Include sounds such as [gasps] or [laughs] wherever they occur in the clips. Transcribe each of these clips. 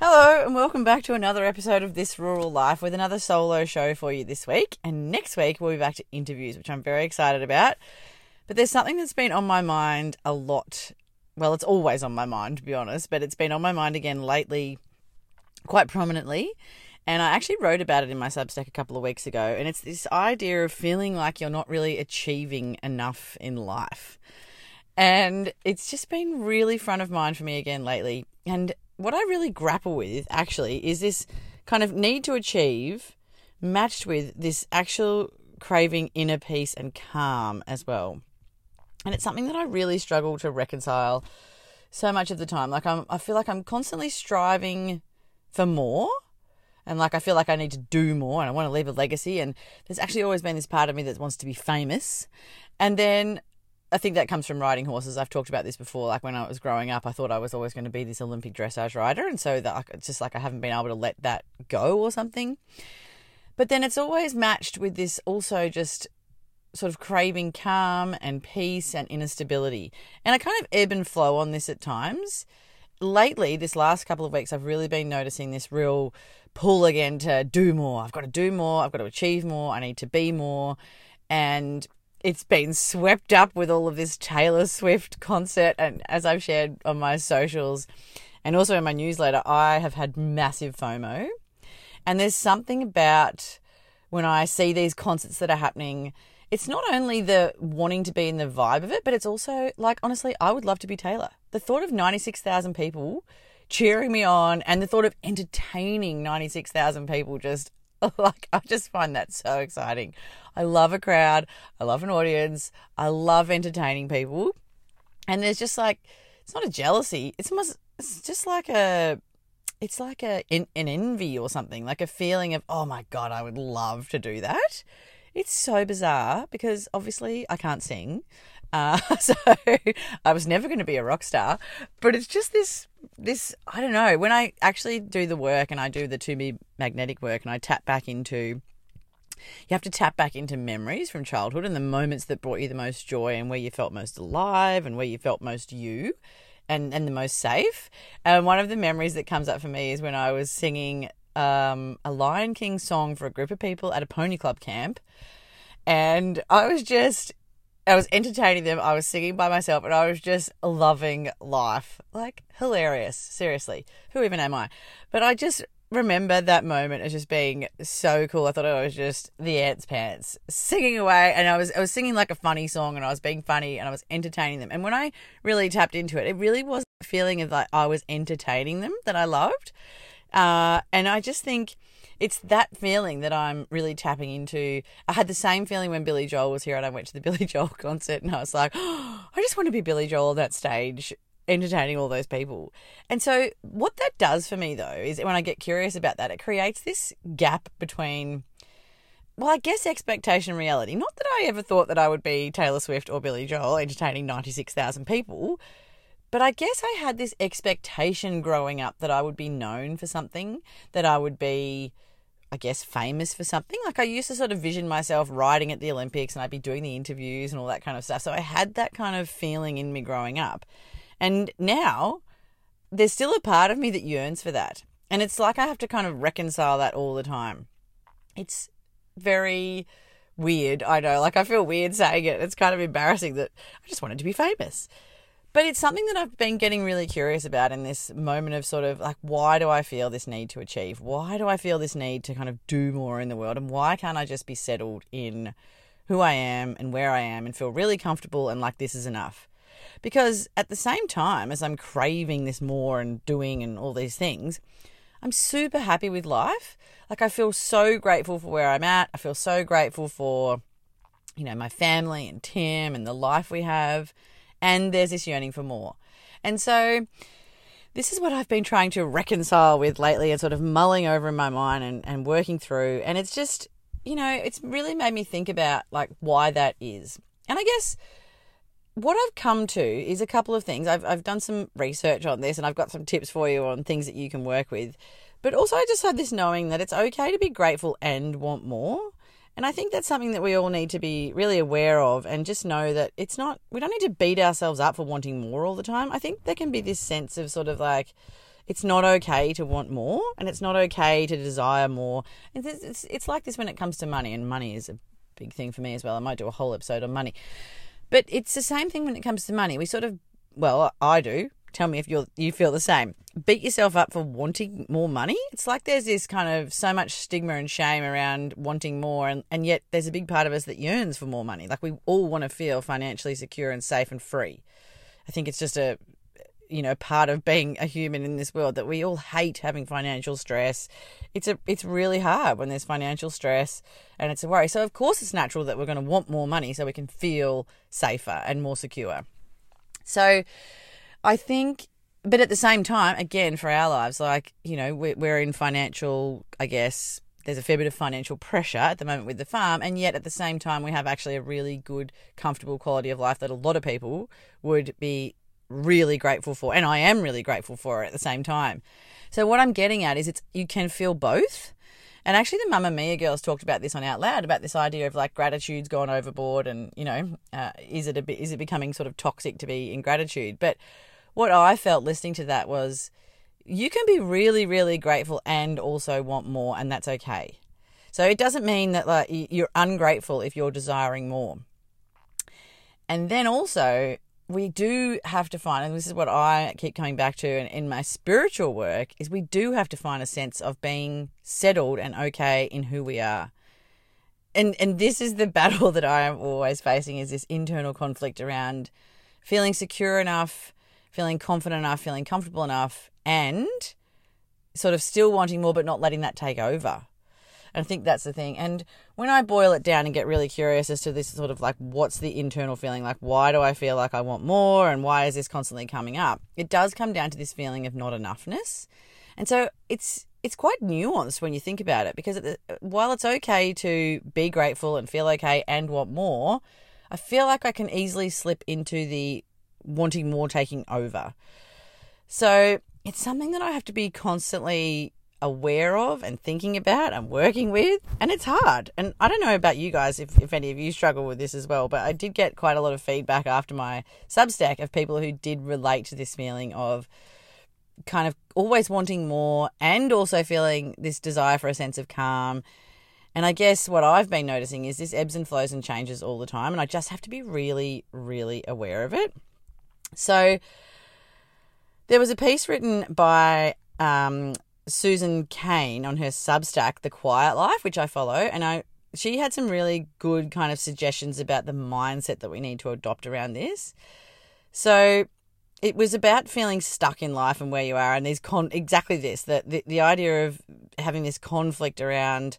Hello, and welcome back to another episode of This Rural Life with another solo show for you this week. And next week, we'll be back to interviews, which I'm very excited about. But there's something that's been on my mind a lot. Well, it's always on my mind, to be honest, but it's been on my mind again lately quite prominently. And I actually wrote about it in my Substack a couple of weeks ago. And it's this idea of feeling like you're not really achieving enough in life. And it's just been really front of mind for me again lately. And what I really grapple with actually is this kind of need to achieve matched with this actual craving inner peace and calm as well. And it's something that I really struggle to reconcile so much of the time. Like I'm I feel like I'm constantly striving for more and like I feel like I need to do more and I want to leave a legacy and there's actually always been this part of me that wants to be famous. And then I think that comes from riding horses. I've talked about this before. Like when I was growing up, I thought I was always going to be this Olympic dressage rider, and so that it's just like I haven't been able to let that go or something. But then it's always matched with this also just sort of craving calm and peace and inner stability. And I kind of ebb and flow on this at times. Lately, this last couple of weeks, I've really been noticing this real pull again to do more. I've got to do more. I've got to achieve more. I need to be more. And it's been swept up with all of this Taylor Swift concert. And as I've shared on my socials and also in my newsletter, I have had massive FOMO. And there's something about when I see these concerts that are happening, it's not only the wanting to be in the vibe of it, but it's also like, honestly, I would love to be Taylor. The thought of 96,000 people cheering me on and the thought of entertaining 96,000 people just [laughs] like I just find that so exciting. I love a crowd. I love an audience. I love entertaining people. And there's just like it's not a jealousy. It's almost it's just like a it's like a an envy or something, like a feeling of oh my god, I would love to do that. It's so bizarre because obviously I can't sing. Uh, [laughs] so I was never going to be a rock star, but it's just this this I don't know when I actually do the work and I do the to be magnetic work and I tap back into you have to tap back into memories from childhood and the moments that brought you the most joy and where you felt most alive and where you felt most you and and the most safe. And one of the memories that comes up for me is when I was singing um, a Lion King song for a group of people at a pony club camp. And I was just I was entertaining them. I was singing by myself and I was just loving life. Like, hilarious. Seriously. Who even am I? But I just remember that moment as just being so cool. I thought I was just the ants pants singing away and I was I was singing like a funny song and I was being funny and I was entertaining them. And when I really tapped into it, it really was a feeling of like I was entertaining them that I loved. Uh, and I just think it's that feeling that I'm really tapping into. I had the same feeling when Billy Joel was here and I went to the [laughs] Billy Joel concert and I was like, oh, [gasps] I just want to be Billy Joel on that stage entertaining all those people. And so what that does for me though is when I get curious about that, it creates this gap between well, I guess expectation and reality. Not that I ever thought that I would be Taylor Swift or Billy Joel entertaining 96,000 people, but I guess I had this expectation growing up that I would be known for something, that I would be I guess, famous for something. Like I used to sort of vision myself riding at the Olympics and I'd be doing the interviews and all that kind of stuff. So I had that kind of feeling in me growing up. And now there's still a part of me that yearns for that. And it's like I have to kind of reconcile that all the time. It's very weird. I know. Like I feel weird saying it. It's kind of embarrassing that I just wanted to be famous. But it's something that I've been getting really curious about in this moment of sort of like, why do I feel this need to achieve? Why do I feel this need to kind of do more in the world? And why can't I just be settled in who I am and where I am and feel really comfortable and like this is enough? Because at the same time as I'm craving this more and doing and all these things, I'm super happy with life. Like I feel so grateful for where I'm at. I feel so grateful for, you know, my family and Tim and the life we have and there's this yearning for more. And so this is what I've been trying to reconcile with lately and sort of mulling over in my mind and, and working through. And it's just, you know, it's really made me think about like why that is. And I guess what I've come to is a couple of things. I've, I've done some research on this and I've got some tips for you on things that you can work with. But also, I just had this knowing that it's okay to be grateful and want more. And I think that's something that we all need to be really aware of and just know that it's not, we don't need to beat ourselves up for wanting more all the time. I think there can be this sense of sort of like it's not okay to want more and it's not okay to desire more. It's, it's, it's like this when it comes to money, and money is a big thing for me as well. I might do a whole episode on money. But it's the same thing when it comes to money. We sort of, well, I do. Tell me if you you feel the same. Beat yourself up for wanting more money. It's like there's this kind of so much stigma and shame around wanting more, and, and yet there's a big part of us that yearns for more money. Like we all want to feel financially secure and safe and free. I think it's just a you know part of being a human in this world that we all hate having financial stress it's a it's really hard when there's financial stress and it's a worry so of course it's natural that we're going to want more money so we can feel safer and more secure so i think but at the same time again for our lives like you know we're, we're in financial i guess there's a fair bit of financial pressure at the moment with the farm, and yet at the same time, we have actually a really good, comfortable quality of life that a lot of people would be really grateful for, and I am really grateful for it at the same time. So what I'm getting at is it's you can feel both. And actually, the Mamamia girls talked about this on Out Loud about this idea of like gratitude's gone overboard, and you know, uh, is it a bit, is it becoming sort of toxic to be in gratitude? But what I felt listening to that was you can be really, really grateful and also want more, and that's okay. So it doesn't mean that like you're ungrateful if you're desiring more. And then also, we do have to find, and this is what I keep coming back to in, in my spiritual work, is we do have to find a sense of being settled and okay in who we are. And and this is the [laughs] battle that I am always facing is this internal conflict around feeling secure enough, feeling confident enough, feeling comfortable enough, and sort of still wanting more but not letting that take over. And I think that's the thing. And when I boil it down and get really curious as to this sort of like what's the internal feeling, like why do I feel like I want more and why is this constantly coming up? It does come down to this feeling of not enoughness. And so it's it's quite nuanced when you think about it because while it's okay to be grateful and feel okay and want more, I feel like I can easily slip into the wanting more taking over. So it's something that I have to be constantly aware of and thinking about and working with and it's hard. And i don't know about you guys if, if any of you struggle with this as well but i did get quite a lot of feedback after my substack of people who did relate to this feeling of kind of always wanting more and also feeling this desire for a sense of calm. And i guess what i've been noticing is this ebbs and flows and changes all the time and i just have to be really really aware of it so there was a piece written by um, Susan Cain on her Substack, The Quiet Life, which I follow, and I she had some really good kind of suggestions about the mindset that we need to adopt around this. So it was about feeling stuck in life and where you are, and these con exactly this that the, the idea of having this conflict around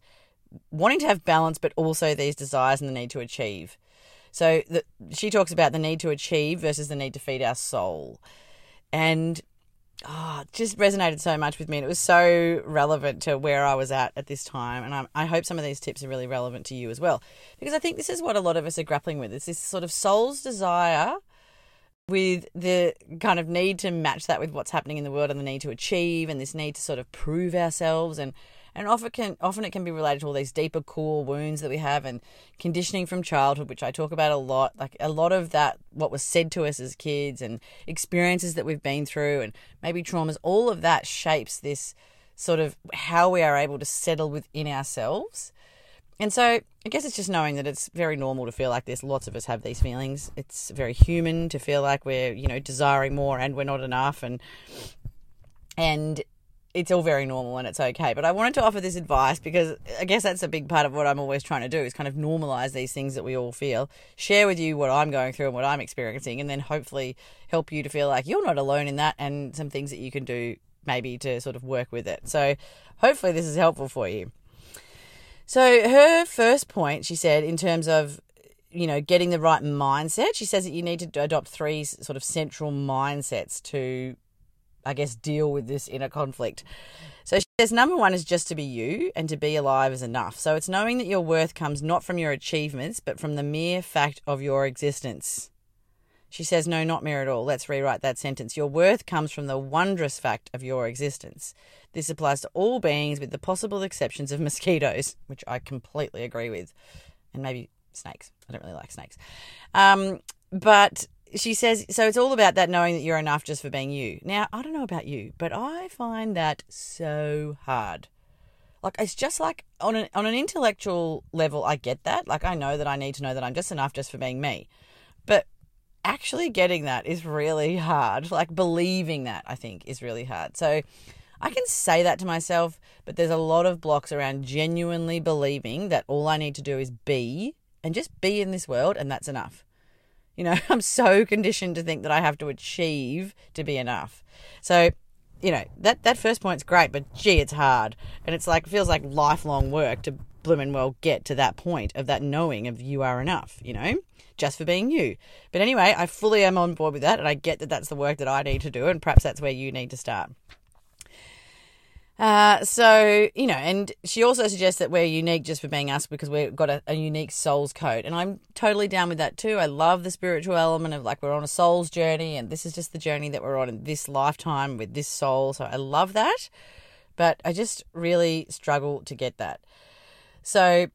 wanting to have balance, but also these desires and the need to achieve. So the, she talks about the need to achieve versus the need to feed our soul, and oh, just resonated so much with me. And it was so relevant to where I was at at this time. And I, I hope some of these tips are really relevant to you as well. Because I think this is what a lot of us are grappling with. It's this sort of soul's desire with the kind of need to match that with what's happening in the world and the need to achieve and this need to sort of prove ourselves and and often can often it can be related to all these deeper core wounds that we have and conditioning from childhood which I talk about a lot like a lot of that what was said to us as kids and experiences that we've been through and maybe traumas all of that shapes this sort of how we are able to settle within ourselves and so I guess it's just knowing that it's very normal to feel like this. Lots of us have these feelings. It's very human to feel like we're, you know, desiring more and we're not enough and and it's all very normal and it's okay. But I wanted to offer this advice because I guess that's a big part of what I'm always trying to do is kind of normalize these things that we all feel, share with you what I'm going through and what I'm experiencing, and then hopefully help you to feel like you're not alone in that and some things that you can do maybe to sort of work with it. So hopefully this is helpful for you. So her first point, she said, in terms of you know getting the right mindset, she says that you need to adopt three sort of central mindsets to I guess, deal with this inner conflict. So she says number one is just to be you and to be alive is enough. So it's knowing that your worth comes not from your achievements, but from the mere fact of your existence. She says, no, not mere at all. Let's rewrite that sentence. Your worth comes from the wondrous fact of your existence. This applies to all beings with the possible exceptions of mosquitoes, which I completely agree with, and maybe snakes. I don't really like snakes. Um, but she says, so it's all about that knowing that you're enough just for being you. Now, I don't know about you, but I find that so hard. Like it's just like on an on an intellectual level, I get that. Like I know that I need to know that I'm just enough just for being me. But actually getting that is really hard. Like believing that, I think, is really hard. So I can say that to myself, but there's a lot of blocks around genuinely believing that all I need to do is be and just be in this world and that's enough. You know, [laughs] I'm so conditioned to think that I have to achieve to be enough. So, you know, that, that first point's great, but gee, it's hard. And it's like, feels like lifelong work to blooming well get to that point of that knowing of you are enough, you know, just for being you. But anyway, I fully am on board with that and I get that that's the work that I need to do and perhaps that's where you need to start. Uh, so, you know, and she also suggests that we're unique just for being us because we've got a, a, unique soul's code. And I'm totally down with that too. I love the spiritual element of like we're on a soul's journey and this is just the journey that we're on in this lifetime with this soul. So I love that. But I just really struggle to get that. So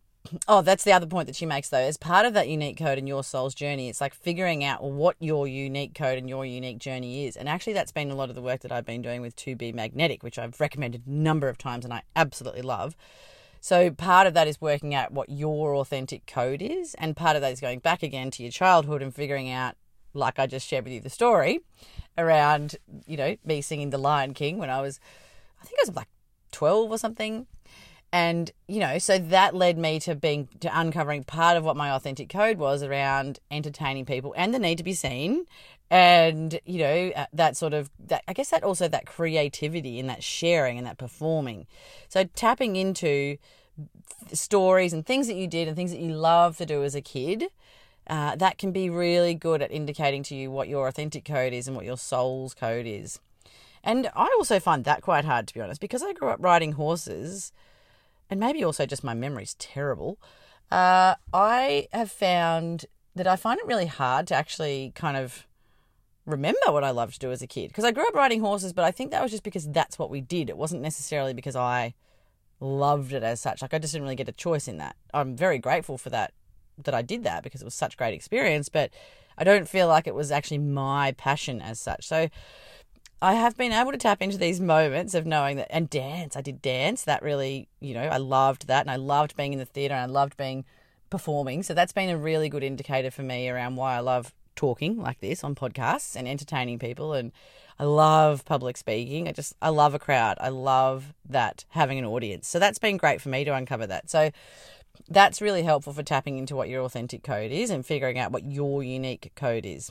Oh, that's the other point that she makes though. As part of that unique code in your soul's journey, it's like figuring out what your unique code and your unique journey is. And actually, that's been a lot of the work that I've been doing with To Be Magnetic, which I've recommended a number of times and I absolutely love. So, part of that is working out what your authentic code is. And part of that is going back again to your childhood and figuring out, like I just shared with you the story around, you know, me singing The Lion King when I was, I think I was like 12 or something and you know so that led me to being to uncovering part of what my authentic code was around entertaining people and the need to be seen and you know uh, that sort of that i guess that also that creativity and that sharing and that performing. So tapping into stories and things that you did and things that you love to do as a kid uh, that can be really good at indicating to you what your authentic code is and what your soul's code is. And i also find that quite hard to be honest because i grew up riding horses and maybe also just my memory's terrible, uh, I have found that I find it really hard to actually kind of remember what I loved to do as a kid. Because I grew up riding horses, but I think that was just because that's what we did. It wasn't necessarily because I loved it as such. Like I just didn't really get a choice in that. I'm very grateful for that that I did that because it was such a great experience, but I don't feel like it was actually my passion as such. So I have been able to tap into these moments of knowing that, and dance. I did dance. That really, you know, I loved that. And I loved being in the theatre and I loved being performing. So that's been a really good indicator for me around why I love talking like this on podcasts and entertaining people. And I love public speaking. I just, I love a crowd. I love that having an audience. So that's been great for me to uncover that. So that's really helpful for tapping into what your authentic code is and figuring out what your unique code is.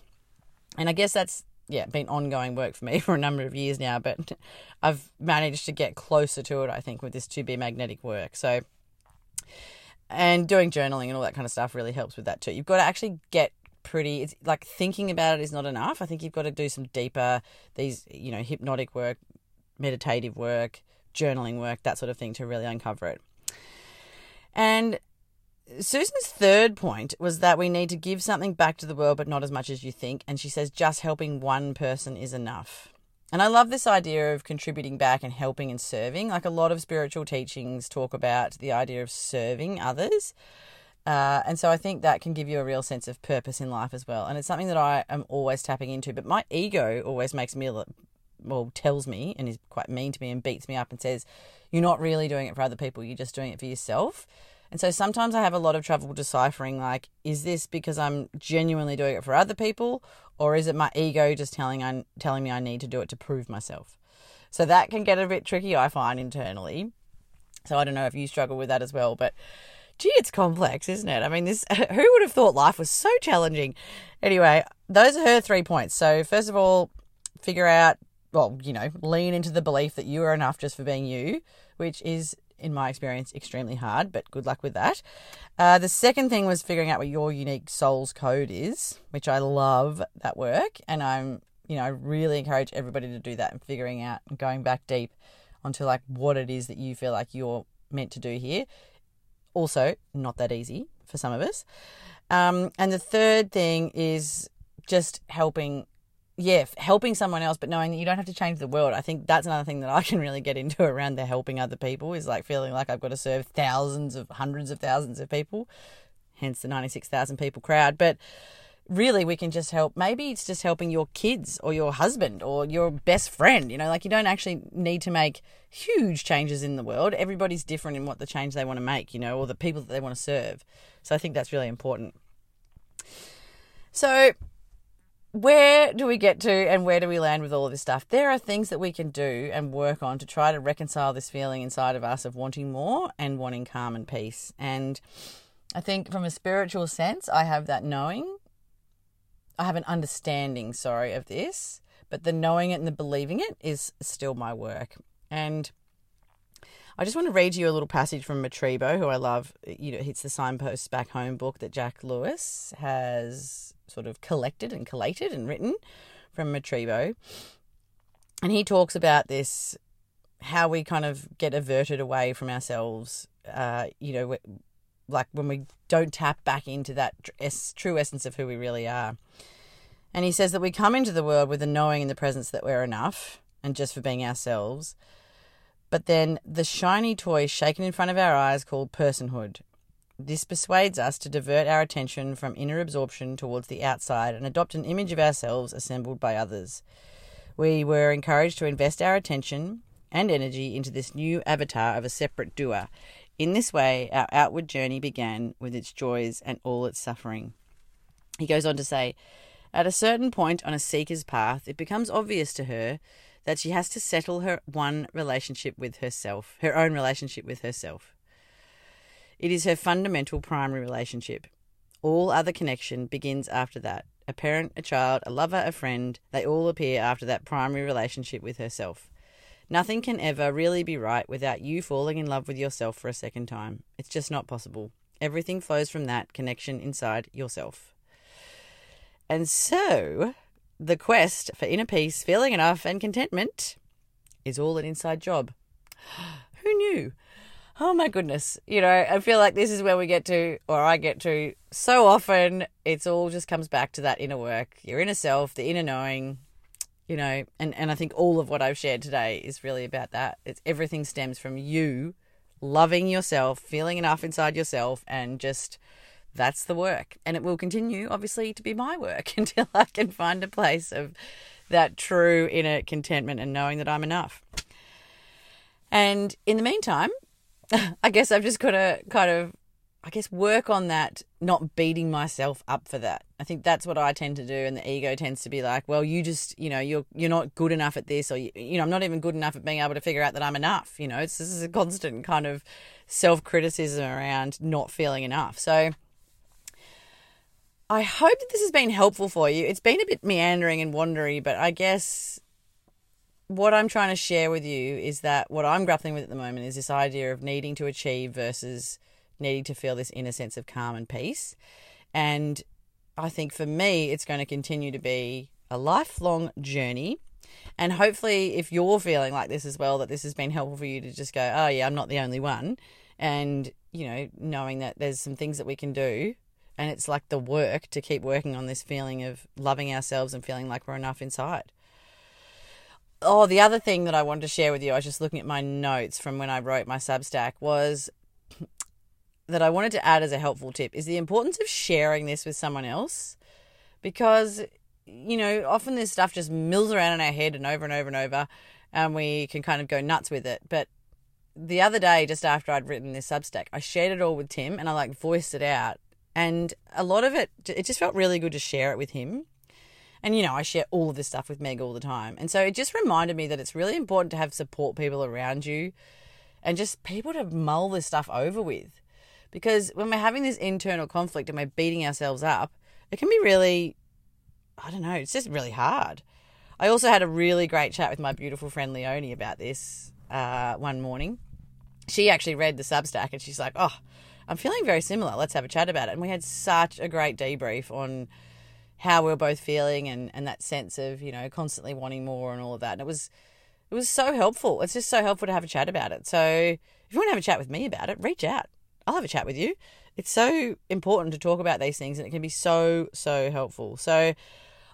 And I guess that's yeah, been ongoing work for me [laughs] for a number of years now, but I've managed to get closer to it, I think, with this To Be Magnetic work. So, and doing journaling and all that kind of stuff really helps with that too. You've got to actually get pretty, it's like thinking about it is not enough. I think you've got to do some deeper, these, you know, hypnotic work, meditative work, journaling work, that sort of thing to really uncover it. And Susan's third point was that we need to give something back to the world, but not as much as you think. And she says just helping one person is enough. And I love this idea of contributing back and helping and serving. Like a lot of spiritual teachings talk about the idea of serving others. Uh, and so I think that can give you a real sense of purpose in life as well. And it's something that I am always tapping into. But my ego always makes me, well, tells me and is quite mean to me and beats me up and says, You're not really doing it for other people, you're just doing it for yourself. And so sometimes I have a lot of trouble deciphering like, is this because I'm genuinely doing it for other people, or is it my ego just telling I, telling me I need to do it to prove myself? So that can get a bit tricky, I find internally. So I don't know if you struggle with that as well, but gee, it's complex, isn't it? I mean, this [laughs] who would have thought life was so challenging? Anyway, those are her three points. So first of all, figure out, well, you know, lean into the belief that you are enough just for being you, which is in my experience, extremely hard, but good luck with that. Uh, the second thing was figuring out what your unique soul's code is, which I love that work. And I'm, you know, I really encourage everybody to do that and figuring out and going back deep onto like what it is that you feel like you're meant to do here. Also, not that easy for some of us. Um, and the third thing is just helping yeah, helping someone else, but knowing that you don't have to change the world. I think that's another thing that I can really get into around the helping other people is like feeling like I've got to serve thousands of hundreds of thousands of people, hence the 96,000 people crowd. But really we can just help maybe it's just helping your kids or your husband or your best friend you know like you don't actually need to make huge changes in the world everybody's different in what the change they want to make you know or the people that they want to serve so i think that's really important so where do we get to and where do we land with all of this stuff there are things that we can do and work on to try to reconcile this feeling inside of us of wanting more and wanting calm and peace and I think from a spiritual sense, I have that knowing I have an understanding, sorry, of this, but the knowing it and the believing it is still my work. And I just want to read you a little passage from Matribo, who I love. You know, it's the Signposts Back Home book that Jack Lewis has sort of collected and collated and written from Matribo. And he talks about this how we kind of get averted away from ourselves, uh, you know, like when we don't tap back into that true essence of who we really are. And he says that we come into the world with the knowing and the presence that we're enough and just for being ourselves. But then the shiny toy shaken in front of our eyes called personhood. This persuades us to divert our attention from inner absorption towards the outside and adopt an image of ourselves assembled by others. We were encouraged to invest our attention and energy into this new avatar of a separate doer. In this way, our outward journey began with its joys and all its suffering. He goes on to say, at a certain point on a seeker's path, it becomes obvious to her that she has to settle her one relationship with herself, her own relationship with herself. It is her fundamental primary relationship. All other connection begins after that. A parent, a child, a lover, a friend, they all appear after that primary relationship with herself. Nothing can ever really be right without you falling in love with yourself for a second time. It's just not possible. Everything flows from that connection inside yourself. And so, the quest for inner peace, feeling enough, and contentment is all an inside job. [gasps] Who knew? Oh my goodness. You know, I feel like this is where we get to, or I get to, so often. It's all just comes back to that inner work, your inner self, the inner knowing, you know, and, and I think all of what I've shared today is really about that. It's everything stems from you loving yourself, feeling enough inside yourself, and just that's the work. And it will continue, obviously, to be my work [laughs] until I can find a place of that true inner contentment and knowing that I'm enough. And in the meantime, [laughs] I guess I've just got to kind of I guess work on that, not beating myself up for that. I think that's what I tend to do, and the ego tends to be like, "Well, you just, you know, you're you're not good enough at this, or you, you know, I'm not even good enough at being able to figure out that I'm enough." You know, it's this is a constant kind of self criticism around not feeling enough. So, I hope that this has been helpful for you. It's been a bit meandering and wandery, but I guess what I'm trying to share with you is that what I'm grappling with at the moment is this idea of needing to achieve versus needing to feel this inner sense of calm and peace. And I think for me, it's going to continue to be a lifelong journey. And hopefully, if you're feeling like this as well, that this has been helpful for you to just go, oh, yeah, I'm not the only one. And, you know, knowing that there's some things that we can do. And it's like the work to keep working on this feeling of loving ourselves and feeling like we're enough inside. Oh, the other thing that I wanted to share with you, I was just looking at my notes from when I wrote my Substack, was [clears throat] that I wanted to add as a helpful tip is the importance of sharing this with someone else. Because you know often this stuff just mills around in our head and over and over and over and we can kind of go nuts with it. But the other day just after I'd written this substack I shared it all with Tim and I like voiced it out. And a lot of it it just felt really good to share it with him and you know I share all of this stuff with Meg all the time and so it just reminded me that it's really important to have support people around you and just people to mull this stuff over with because when we're having this internal conflict and we're beating ourselves up, it can be really, I don't know, it's just really hard. I also had a really great chat with my beautiful friend Leonie about this uh, one morning. She actually read the Substack and she's like, oh, I'm feeling very similar. Let's have a chat about it. And we had such a great debrief on how we are both feeling and, and that sense of, you know, constantly wanting more and all of that. And it was it was so helpful. It's just so helpful to have a chat about it. So if you want to have a chat with me about it, reach out. I'll have a chat with you. It's so important to talk about these things and it can be so, so helpful. So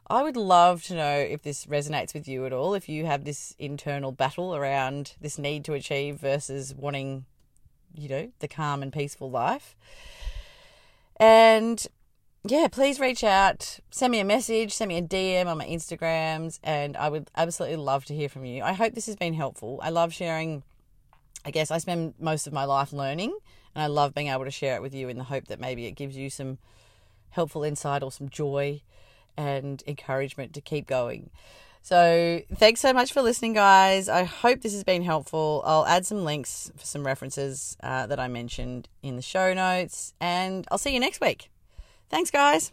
I would love to know if this resonates with you at all, if you have this internal battle around this need to achieve versus wanting, you know, the calm and peaceful life. And yeah, please reach out, send me a message, send me a DM on my Instagrams, and I would absolutely love to hear from you. I hope this has been helpful. I love sharing. I guess I spend most of my life learning, and I love being able to share it with you in the hope that maybe it gives you some helpful insight or some joy and encouragement to keep going. So, thanks so much for listening, guys. I hope this has been helpful. I'll add some links for some references uh, that I mentioned in the show notes, and I'll see you next week. Thanks, guys.